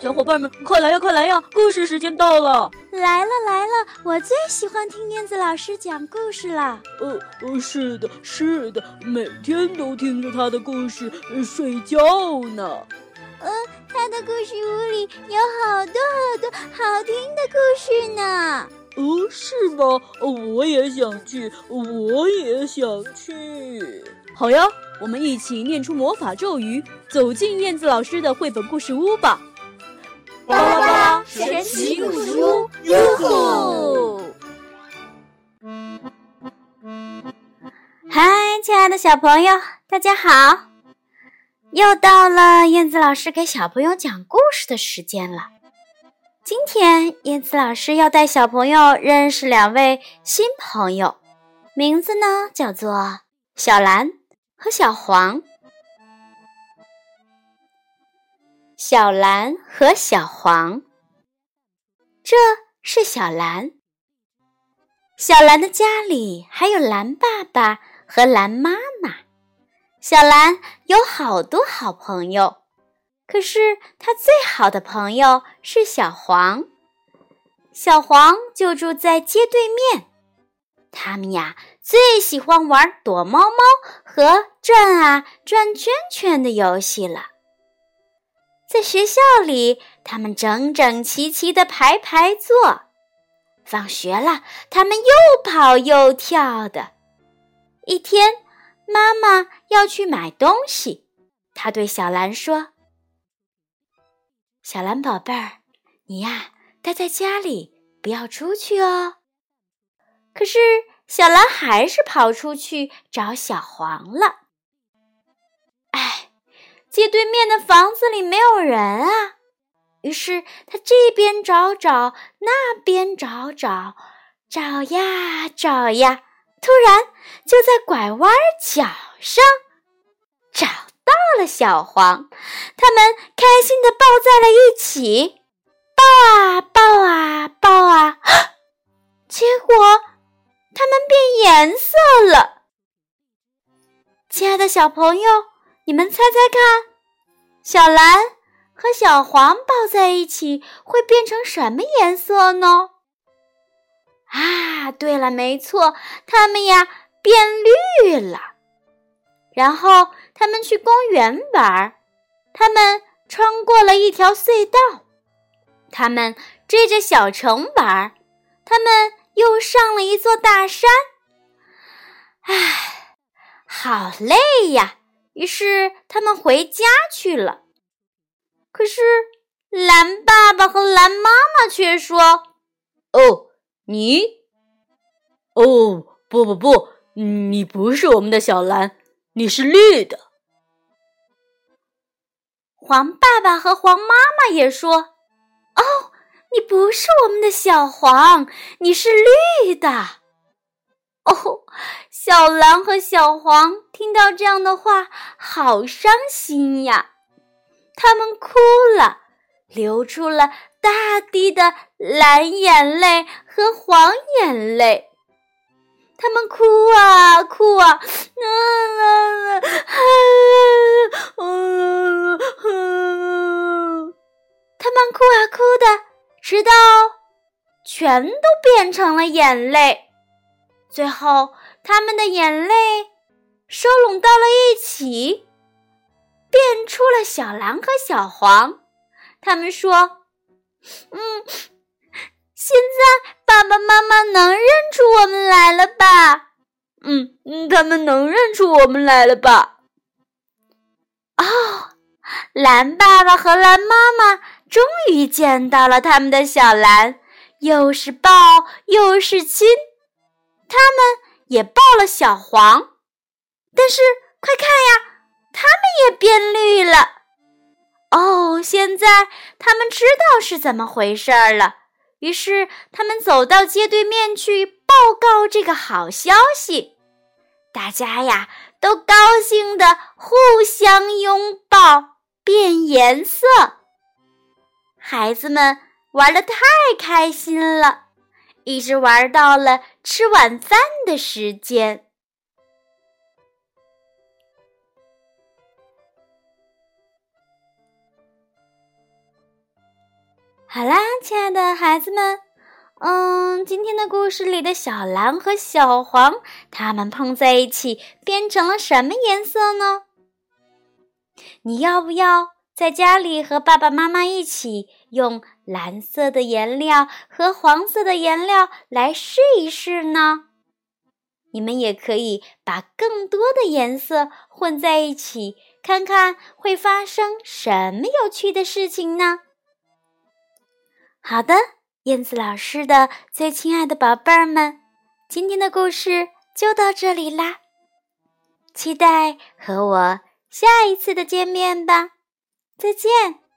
小伙伴们，快来呀，快来呀！故事时间到了！来了来了，我最喜欢听燕子老师讲故事了。呃呃，是的，是的，每天都听着他的故事睡觉呢。呃，他的故事屋里有好多好多好听的故事呢。哦，是吗？我也想去，我也想去。好呀，我们一起念出魔法咒语，走进燕子老师的绘本故事屋吧。巴拉巴神奇故事，哟吼！嗨，亲爱的小朋友，大家好！又到了燕子老师给小朋友讲故事的时间了。今天，燕子老师要带小朋友认识两位新朋友，名字呢叫做小蓝和小黄。小蓝和小黄，这是小蓝。小蓝的家里还有蓝爸爸和蓝妈妈。小蓝有好多好朋友，可是他最好的朋友是小黄。小黄就住在街对面，他们呀最喜欢玩躲猫猫和转啊转圈圈的游戏了。在学校里，他们整整齐齐的排排坐；放学了，他们又跑又跳的。一天，妈妈要去买东西，她对小兰说：“小兰宝贝儿，你呀待在家里，不要出去哦。”可是，小兰还是跑出去找小黄了。街对面的房子里没有人啊，于是他这边找找，那边找找，找呀找呀，突然就在拐弯角上找到了小黄，他们开心的抱在了一起，抱啊抱啊抱啊，结果他们变颜色了。亲爱的小朋友，你们猜猜看？小蓝和小黄抱在一起会变成什么颜色呢？啊，对了，没错，它们呀变绿了。然后他们去公园玩，他们穿过了一条隧道，他们追着小城玩，他们又上了一座大山。唉，好累呀。于是他们回家去了。可是蓝爸爸和蓝妈妈却说：“哦，你，哦，不不不，你不是我们的小蓝，你是绿的。”黄爸爸和黄妈妈也说：“哦，你不是我们的小黄，你是绿的。”哦，小蓝和小黄听到这样的话，好伤心呀！他们哭了，流出了大滴的蓝眼泪和黄眼泪。他们哭啊哭啊，啊啊啊啊！他们哭啊哭的，直到全都变成了眼泪。最后，他们的眼泪收拢到了一起，变出了小蓝和小黄。他们说：“嗯，现在爸爸妈妈能认出我们来了吧？嗯嗯，他们能认出我们来了吧？”哦，蓝爸爸和蓝妈妈终于见到了他们的小蓝，又是抱又是亲。他们也抱了小黄，但是快看呀，他们也变绿了。哦，现在他们知道是怎么回事了。于是他们走到街对面去报告这个好消息。大家呀都高兴的互相拥抱，变颜色。孩子们玩的太开心了。一直玩到了吃晚饭的时间。好啦，亲爱的孩子们，嗯，今天的故事里的小蓝和小黄，它们碰在一起变成了什么颜色呢？你要不要在家里和爸爸妈妈一起用蓝色的颜料和黄色的颜料来试一试呢？你们也可以把更多的颜色混在一起，看看会发生什么有趣的事情呢？好的，燕子老师的最亲爱的宝贝儿们，今天的故事就到这里啦，期待和我下一次的见面吧，再见。